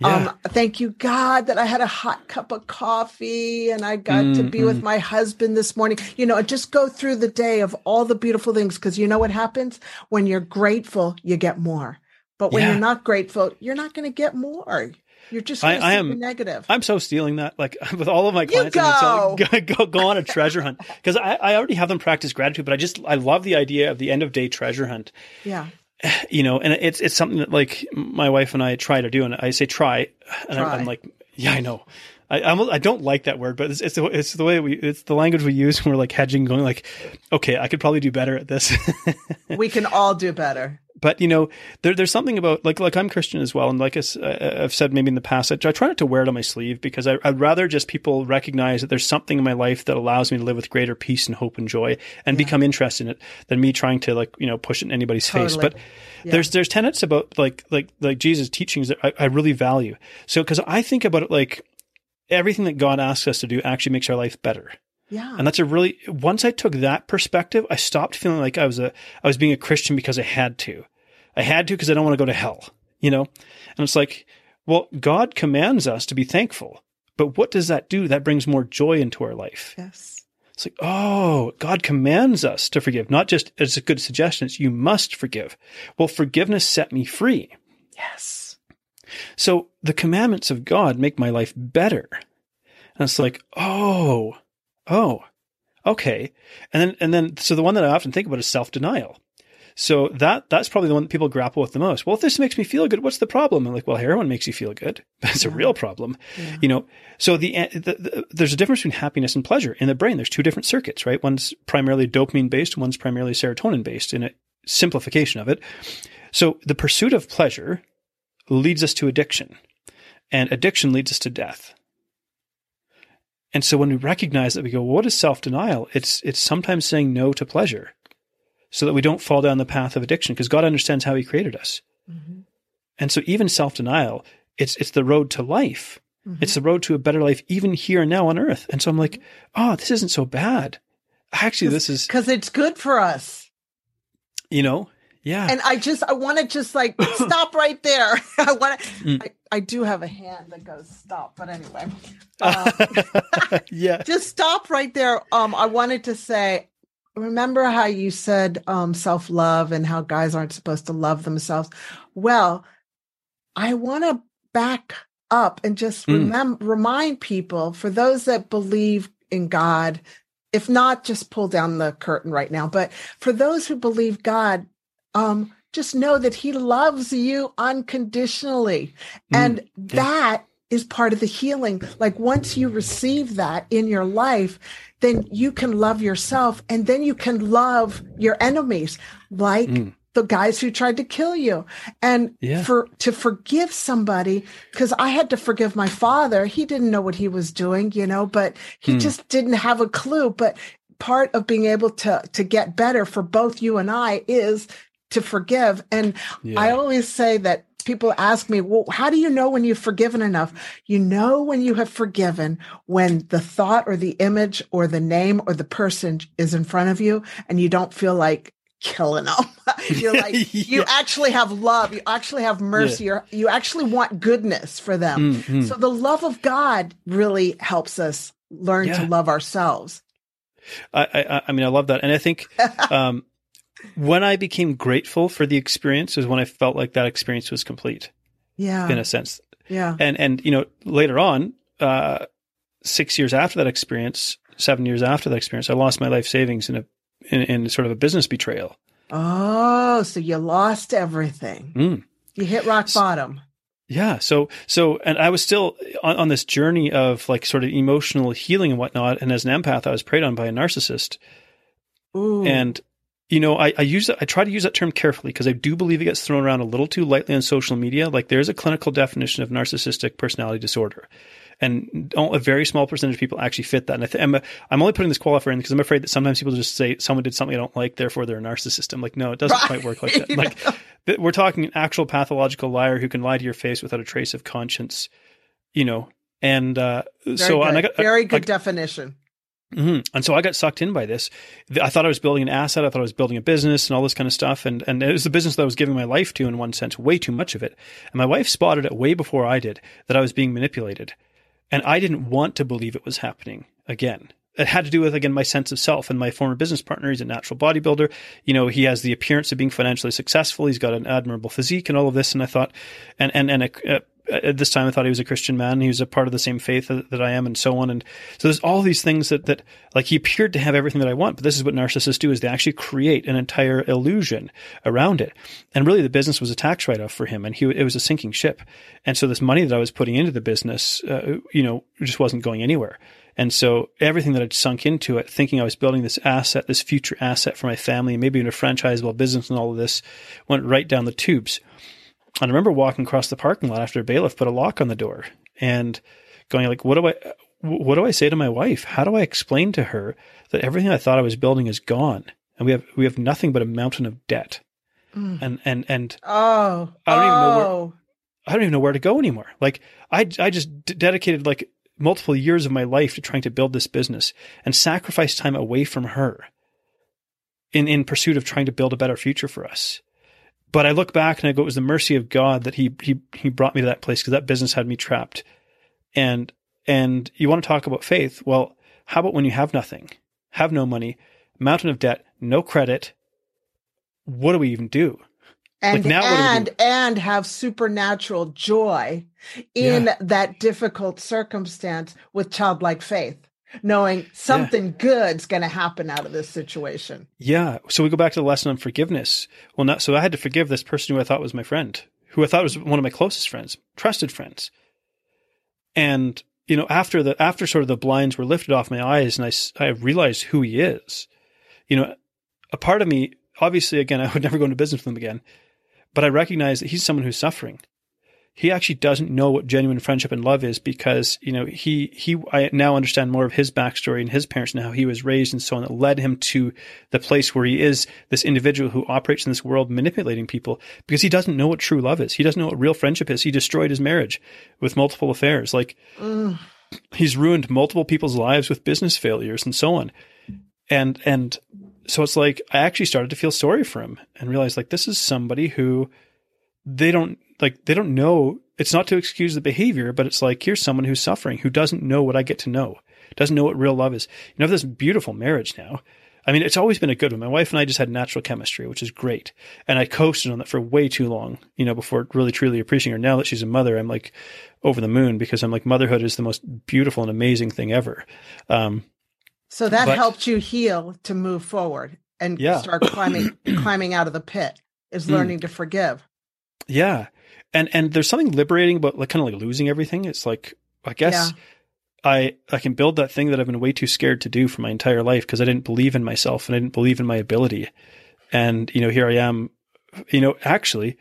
Yeah. Um, thank you, God, that I had a hot cup of coffee and I got to be Mm-hmm. with my husband this morning. You know, just go through the day of all the beautiful things because you know what happens when you're grateful, you get more. But when Yeah. you're not grateful, you're not going to get more. You're just I- I am- negative. I'm so stealing that. Like with all of my clients, I'm gonna go. go go on a treasure hunt because I, I already have them practice gratitude, but I just I love the idea of the end of day treasure hunt. yeah. You know, and it's it's something that like my wife and I try to do, and I say try, and I'm, Try. I'm like, yeah, I know. I I'm, I don't like that word, but it's it's the, it's the way we it's the language we use when we're like hedging, going like, okay, I could probably do better at this. We can all do better. But you know there, there's something about like like i'm christian as well. And like I i've said maybe in the past I, I try not to wear it on my sleeve because I, i'd rather just people recognize that there's something in my life that allows me to live with greater peace and hope and joy and become interested in it than me trying to like you know push it in anybody's face. But Yeah. there's there's tenets about like like like jesus teachings that I, I really value. So because i think about it like everything that god asks us to do actually makes our life better Yeah. and that's a really once I took that perspective, I stopped feeling like I was a I was being a Christian because I had to. I had to because I don't want to go to hell, you know? And it's like, well, God commands us to be thankful. But what does that do? That brings more joy into our life. yes. It's like, oh, God commands us to forgive, not just as a good suggestion, it's you must forgive. Well, forgiveness set me free. Yes. So the commandments of God make my life better. And it's like, oh, oh, okay. And then, and then, so the one that I often think about is self denial. So that, that's probably the one that people grapple with the most. Well, if this makes me feel good, what's the problem? I'm like, well, heroin makes you feel good. That's a real problem. You know, so the, the, the, there's a difference between happiness and pleasure in the brain. There's two different circuits, right? One's primarily dopamine based, one's primarily serotonin based in a simplification of it. So the pursuit of pleasure leads us to addiction and addiction leads us to death. And so when we recognize that we go, well, what is self-denial? It's it's sometimes saying no to pleasure so that we don't fall down the path of addiction because God understands how he created us. Mhm. And so even self-denial, it's it's the road to life. Mhm. It's the road to a better life even here and now on earth. And so I'm like, oh, this isn't so bad. Actually, this is, Because it's good for us. you know, yeah. And I just, I want to just like stop right there. I want to, Mm. I, do have a hand that goes stop, but anyway, yeah. just stop right there. Um, I wanted to say, remember how you said um, self love and how guys aren't supposed to love themselves? Well, I want to back up and just Mm. remind people for those that believe in God, if not, just pull down the curtain right now. But for those who believe God, um, just know that He loves you unconditionally. And that is part of the healing. Like once you receive that in your life, then you can love yourself and then you can love your enemies, like Mm. the guys who tried to kill you. And Yeah. for to forgive somebody, because I had to forgive my father. He didn't know what he was doing, you know, but he Hmm. just didn't have a clue. But part of being able to to get better for both you and I is to forgive. And Yeah. I always say that people ask me, well, how do you know when you've forgiven enough? You know when you have forgiven when the thought or the image or the name or the person is in front of you and you don't feel like killing them. You're like, yeah. you actually have love. You actually have mercy. Yeah. you actually want goodness for them. Mm-hmm. So the love of God really helps us learn yeah. to love ourselves. I, I, I mean, I love that. And I think, um, when I became grateful for the experience was when I felt like that experience was complete. Yeah. In a sense. Yeah. And, and, you know, later on, uh, six years after that experience, seven years after that experience, I lost my life savings in a, in, in sort of a business betrayal. Oh, so you lost everything. Mm. You hit rock bottom. Yeah. So, so, and I was still on, on, this journey of like sort of emotional healing and whatnot. And as an empath, I was preyed on by a narcissist. Ooh. And you know, I, I use I try to use that term carefully because I do believe it gets thrown around a little too lightly on social media. Like there's a clinical definition of narcissistic personality disorder, and a very small percentage of people actually fit that. And I th- I'm, I'm only putting this qualifier in because I'm afraid that sometimes people just say someone did something I don't like, therefore they're a narcissist. I'm like, no, it doesn't right. quite work like that. Like we're talking an actual pathological liar who can lie to your face without a trace of conscience, you know. And uh, so, and I got very good I, definition. Mm-hmm. And so I got sucked in by this. I thought I was building an asset. I thought I was building a business and all this kind of stuff. And, and it was the business that I was giving my life to in one sense, way too much of it. And my wife spotted it way before I did that I was being manipulated. And I didn't want to believe it was happening again. It had to do with, again, my sense of self and my former business partner. He's a natural bodybuilder. You know, he has the appearance of being financially successful. He's got an admirable physique and all of this. And I thought, and, and, and a, at this time I thought he was a Christian man. He was a part of the same faith that I am and so on. And so there's all these things that, that like he appeared to have everything that I want, but this is what narcissists do is they actually create an entire illusion around it. And really the business was a tax write off for him and he, it was a sinking ship. And so this money that I was putting into the business, uh, you know, just wasn't going anywhere. And so everything that I'd sunk into it, thinking I was building this asset, this future asset for my family, maybe even a franchisable business and all of this went right down the tubes. I remember walking across the parking lot after a bailiff put a lock on the door and going like, what do I, what do I say to my wife? How do I explain to her that everything I thought I was building is gone and we have, we have nothing but a mountain of debt. Mm. And, and, and, oh, I don't oh. even know where, oh. I don't even know where to go anymore. Like I, I just d- dedicated like multiple years of my life to trying to build this business and sacrifice time away from her in, in pursuit of trying to build a better future for us but I look back and I go, it was the mercy of God that he he he brought me to that place because that business had me trapped. And and you want to talk about faith? Well, how about when you have nothing, have no money, mountain of debt, no credit? What do we even do? And like and and have supernatural joy in yeah. that difficult circumstance with childlike faith knowing something yeah. good's going to happen out of this situation. Yeah. So we go back to the lesson on forgiveness. Well, not so I had to forgive this person who I thought was my friend, who I thought was one of my closest friends, trusted friends. And you know, after the after sort of the blinds were lifted off my eyes, and I I realized who he is. You know, a part of me, obviously, again, I would never go into business with him again, but I recognize that he's someone who's suffering he actually doesn't know what genuine friendship and love is because you know he he I now understand more of his backstory and his parents and how he was raised and so on that led him to the place where he is this individual who operates in this world manipulating people because he doesn't know what true love is. He doesn't know what real friendship is. He destroyed his marriage with multiple affairs. Like mm. he's ruined multiple people's lives with business failures and so on. And and so it's like I actually started to feel sorry for him and realized like this is somebody who they don't like they don't know it's not to excuse the behavior, but it's like here's someone who's suffering who doesn't know what I get to know, doesn't know what real love is. You know, this beautiful marriage now. I mean, it's always been a good one. My wife and I just had natural chemistry, which is great. And I coasted on that for way too long, you know, before really truly appreciating her. Now that she's a mother, I'm like over the moon because I'm like, motherhood is the most beautiful and amazing thing ever. Um, so that but, helped you heal to move forward and yeah. start climbing, climbing out of the pit is hmm. learning mm. to forgive. Yeah and and there's something liberating about like kind of like losing everything. It's like I guess yeah. I I can build that thing that I've been way too scared to do for my entire life because I didn't believe in myself and I didn't believe in my ability. And you know, here I am. You know, actually,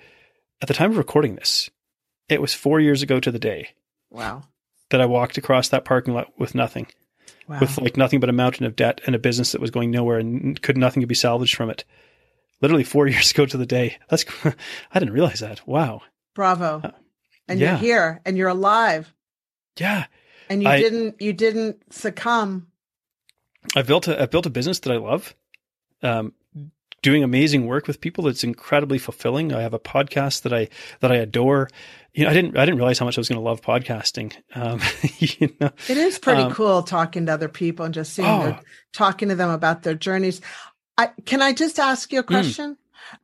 at the time of recording this, it was four years ago to the day. Wow. That I walked across that parking lot with nothing. Wow. With like nothing but a mountain of debt and a business that was going nowhere and could nothing could be salvaged from it. Literally four years ago to the day. That's I didn't realize that. Wow. Bravo. Uh, and yeah. you're here and you're alive Yeah. and you I- didn't you didn't succumb. I've built a I've built a business that I love. Um, doing amazing work with people that's incredibly fulfilling. I have a podcast that I that I adore. You know, I didn't I didn't realize how much I was going to love podcasting. Um, you know, It is pretty Um, cool talking to other people and just seeing Oh. their, talking to them about their journeys. I can I just ask you a question?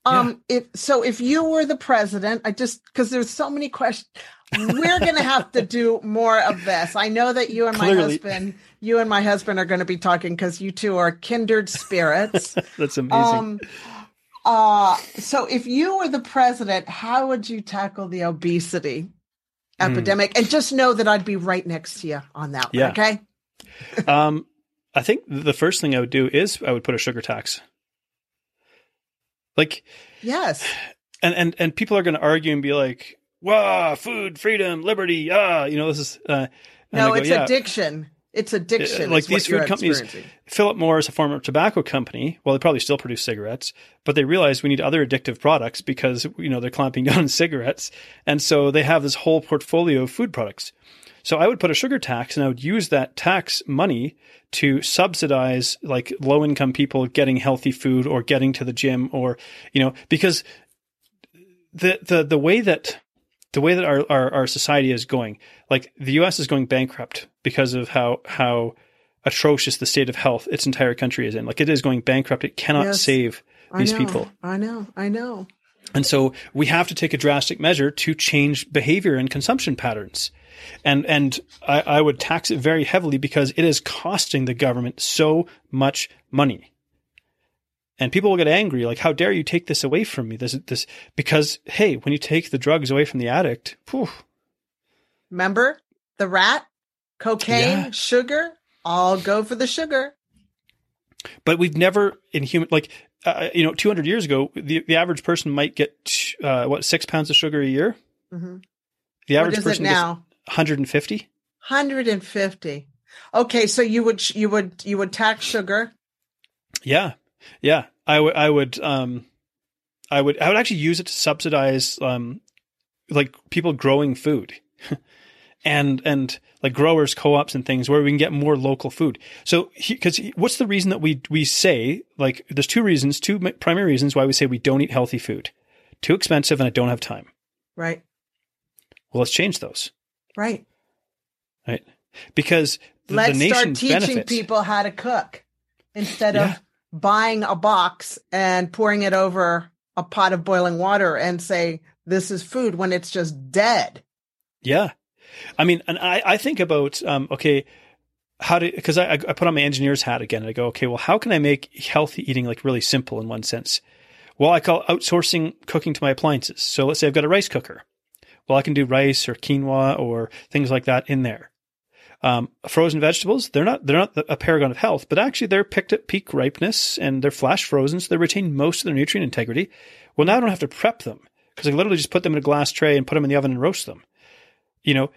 Um if so if you were the president, I just because there's so many questions we're going to have to do more of this. I know that you and my Clearly. husband, you and my husband are going to be talking because you two are kindred spirits. that's amazing. um, uh, so if you were the president, how would you tackle the obesity Hmm. epidemic? And just know that I'd be right next to you on that. one, Yeah. Okay. um, I think the first thing I would do is I would put a sugar tax. Like, Yes. and and and people are going to argue and be like, "Wow, food, freedom, liberty, ah," you know, this is. Uh, No, go, it's "Yeah, addiction. It's addiction. like these food companies-. Philip Morris, a former tobacco company, well, they probably still produce cigarettes, but they realize we need other addictive products because you know they're clamping down on cigarettes, and so they have this whole portfolio of food products. So I would put a sugar tax, and I would use that tax money to subsidize like low income people getting healthy food or getting to the gym, or you know, because the the the way that the way that our, our, our society is going, like the US is going bankrupt because of how how atrocious the state of health its entire country is in. Like it is going bankrupt. It cannot Yes. save I these know, people. I know. I know. And so we have to take a drastic measure to change behavior and consumption patterns. And and I, I would tax it very heavily because it is costing the government so much money. And people will get angry, like, how dare you take this away from me? This this because hey, when you take the drugs away from the addict, phew, Remember the rat, cocaine, Yeah. sugar, all go for the sugar. but we've never in human like uh, you know 200 years ago the, the average person might get uh, what six pounds of sugar a year Mhm. the average person now? 150 150. Okay, so you would you would you would tax sugar. yeah yeah. I would i would um i would i would actually use it to subsidize um like people growing food. And and like growers co-ops and things where we can get more local food. So because what's the reason that we we say like there's two reasons two primary reasons why we say we don't eat healthy food. Too expensive and i don't have time. Right. well let's change those Right. right because the, Let's the nation start teaching benefits. people how to cook instead Yeah. of buying a box and pouring it over a pot of boiling water and say this is food when it's just dead. Yeah. I mean, and I, I think about, um, okay, how to, cause I, I put on my engineer's hat again and I go, okay, well, how can I make healthy eating like really simple in one sense? Well, I call outsourcing cooking to my appliances. So let's say I've got a rice cooker. Well, I can do rice or quinoa or things like that in there. Um, frozen vegetables, they're not, they're not a paragon of health, but actually they're picked at peak ripeness and they're flash frozen. So they retain most of their nutrient integrity. Well, now I don't have to prep them because I literally just put them in a glass tray and put them in the oven and roast them. You know,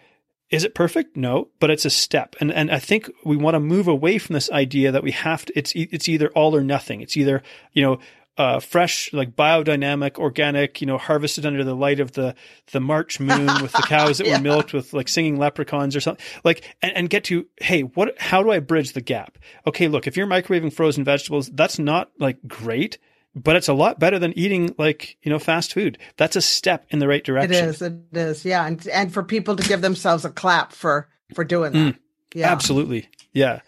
is it perfect? No, but it's a step. And and I think we want to move away from this idea that we have to it's it's either all or nothing. It's either, you know, uh, fresh, like biodynamic, organic, you know, harvested under the light of the the March moon with the cows that Yeah. were milked with like singing leprechauns or something. Like and, and get to, hey, what how do I bridge the gap? Okay, look, if you're microwaving frozen vegetables, that's not like great, but it's a lot better than eating like, you know, fast food. That's a step in the right direction. is. It is. Yeah, and and for people to give themselves a clap for for doing that. Yeah. Absolutely. Yeah.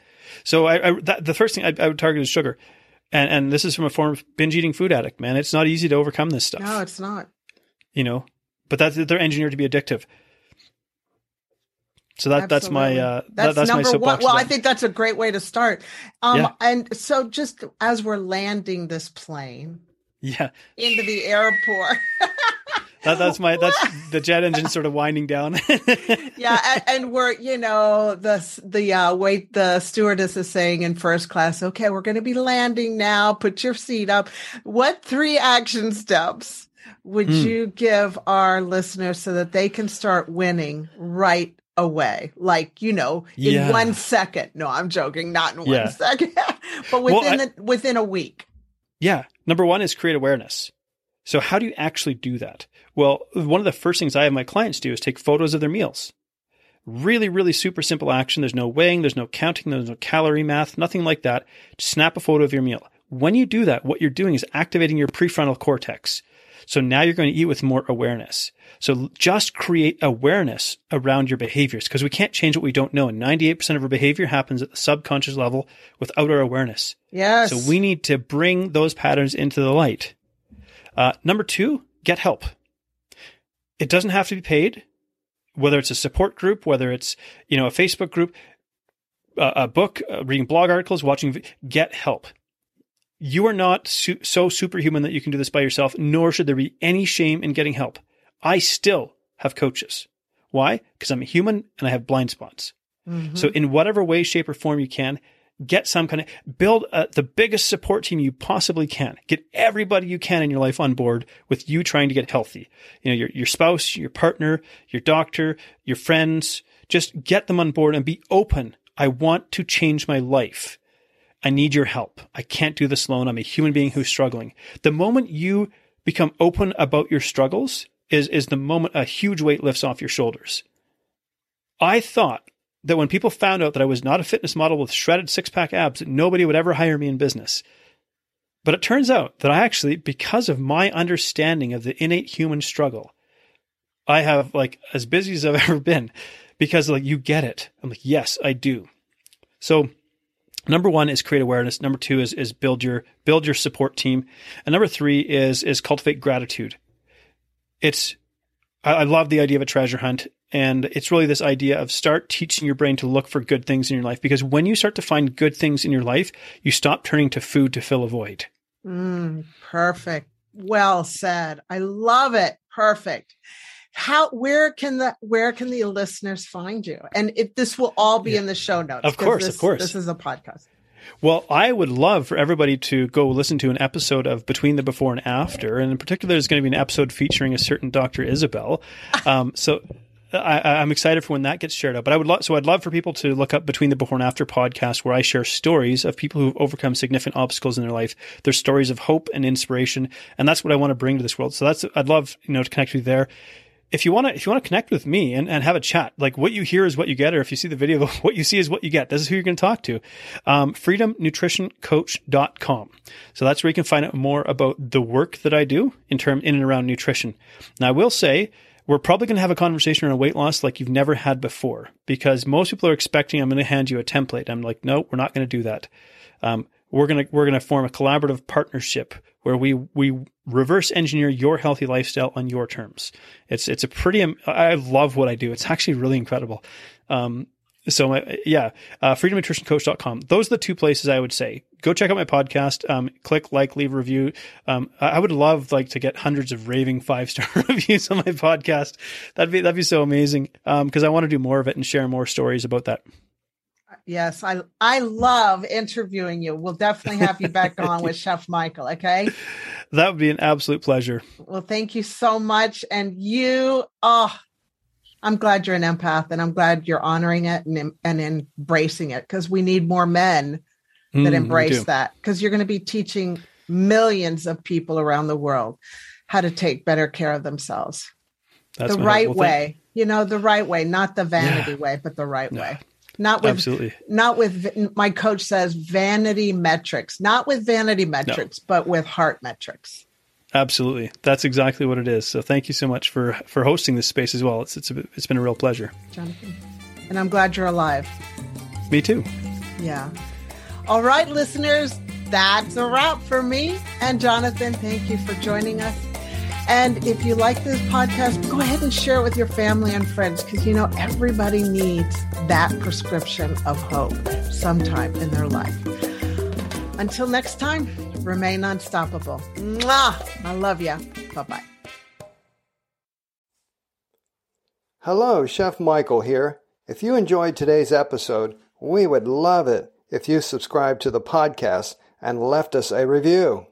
So I, I that, the first thing I, I would target is sugar. And, and this is from a former binge eating food addict, man. It's not easy to overcome this stuff, No, it's not. you know, but that's, they're engineered to be addictive. So that, that's my, uh, that's, that, that's my number one. soapbox. Well, I think that's a great way to start. Um, Yeah. and so just as we're landing this plane yeah, into the airport, that, that's my, that's the jet engine sort of winding down. yeah, and, and we're you know the the uh, wait the stewardess is saying in first class, okay, we're going to be landing now. Put your seat up. What three action steps would Hmm. you give our listeners so that they can start winning right away? Like you know, in Yeah. one second. No, I'm joking. Not in one Yeah. second, but Well, within I- the, within a week. Yeah. Number one is create awareness. So how do you actually do that? Well, one of the first things I have my clients do is take photos of their meals. Really, really super simple action. There's no weighing, there's no counting, there's no calorie math, nothing like that. Just snap a photo of your meal. When you do that, what you're doing is activating your prefrontal cortex. So now you're going to eat with more awareness. So just create awareness around your behaviors because we can't change what we don't know. And 98% of our behavior happens at the subconscious level without our awareness. Yes. So we need to bring those patterns into the light. Uh, number two, get help. It doesn't have to be paid, whether it's a support group, whether it's, you know, a Facebook group, a, a book, uh, reading blog articles, watching, get help. You are not su- so superhuman that you can do this by yourself, nor should there be any shame in getting help. I still have coaches. Why? Because I'm a human and I have blind spots. Mm-hmm. So in whatever way, shape or form you can, get some kind of build a, the biggest support team you possibly can. Get everybody you can in your life on board with you trying to get healthy. You know, your, your spouse, your partner, your doctor, your friends, just get them on board and be open. I want to change my life. I need your help. I can't do this alone. I'm a human being who's struggling. The moment you become open about your struggles is, is the moment a huge weight lifts off your shoulders. I thought that when people found out that I was not a fitness model with shredded six pack abs, nobody would ever hire me in business. But it turns out that I actually, because of my understanding of the innate human struggle, I have like as busy as I've ever been because like you get it. I'm like, yes, I do. So number one is create awareness. Number two is, is build your, build your support team. And number three is, is cultivate gratitude. It's, I love the idea of a treasure hunt. And it's really this idea of start teaching your brain to look for good things in your life. Because when you start to find good things in your life, you stop turning to food to fill a void. Mm, perfect. Well said. I love it. Perfect. How where can the where can the listeners find you? And if this will all be yeah. in the show notes. Of course, this, of course. This is a podcast. Well, I would love for everybody to go listen to an episode of Between the Before and After. And in particular, there's going to be an episode featuring a certain Dr. Isabel. Um, so I, am excited for when that gets shared out. But I would love, so I'd love for people to look up Between the Before and After podcast, where I share stories of people who've overcome significant obstacles in their life. Their stories of hope and inspiration, and that's what I want to bring to this world. So that's I'd love you know to connect with you there. If you want to, if you want to connect with me and, and have a chat, like what you hear is what you get, or if you see the video, what you see is what you get. This is who you're going to talk to. Um, freedomnutritioncoach.com. So that's where you can find out more about the work that I do in term in and around nutrition. Now I will say, we're probably going to have a conversation around weight loss like you've never had before because most people are expecting I'm going to hand you a template. I'm like, no, we're not going to do that. Um, we're going to, we're going to form a collaborative partnership where we, we reverse engineer your healthy lifestyle on your terms. It's, it's a pretty, I love what I do. It's actually really incredible. Um, so my, yeah, uh, freedomnutritioncoach.com. Those are the two places I would say. Go check out my podcast. Um, click like, leave a review. Um, I, I would love like to get hundreds of raving five star reviews on my podcast. That'd be, that'd be so amazing. Um, cause I want to do more of it and share more stories about that. Yes, I I love interviewing you. We'll definitely have you back on with Chef Michael, okay? That would be an absolute pleasure. Well, thank you so much. And you, oh, I'm glad you're an empath and I'm glad you're honoring it and, and embracing it because we need more men that mm, embrace that because you're going to be teaching millions of people around the world how to take better care of themselves. That's the right way, you know, the right way, not the vanity yeah. way, but the right way. Not with Absolutely. not with my coach says vanity metrics, not with vanity metrics, no. but with heart metrics. Absolutely, that's exactly what it is. So thank you so much for for hosting this space as well. It's it's a, it's been a real pleasure, Jonathan, and I'm glad you're alive. Me too. Yeah. All right, listeners, that's a wrap for me and Jonathan. Thank you for joining us. And if you like this podcast, go ahead and share it with your family and friends because you know everybody needs that prescription of hope sometime in their life. Until next time remain unstoppable. Mwah! I love you. Bye bye. Hello, Chef Michael here. If you enjoyed today's episode, we would love it if you subscribed to the podcast and left us a review.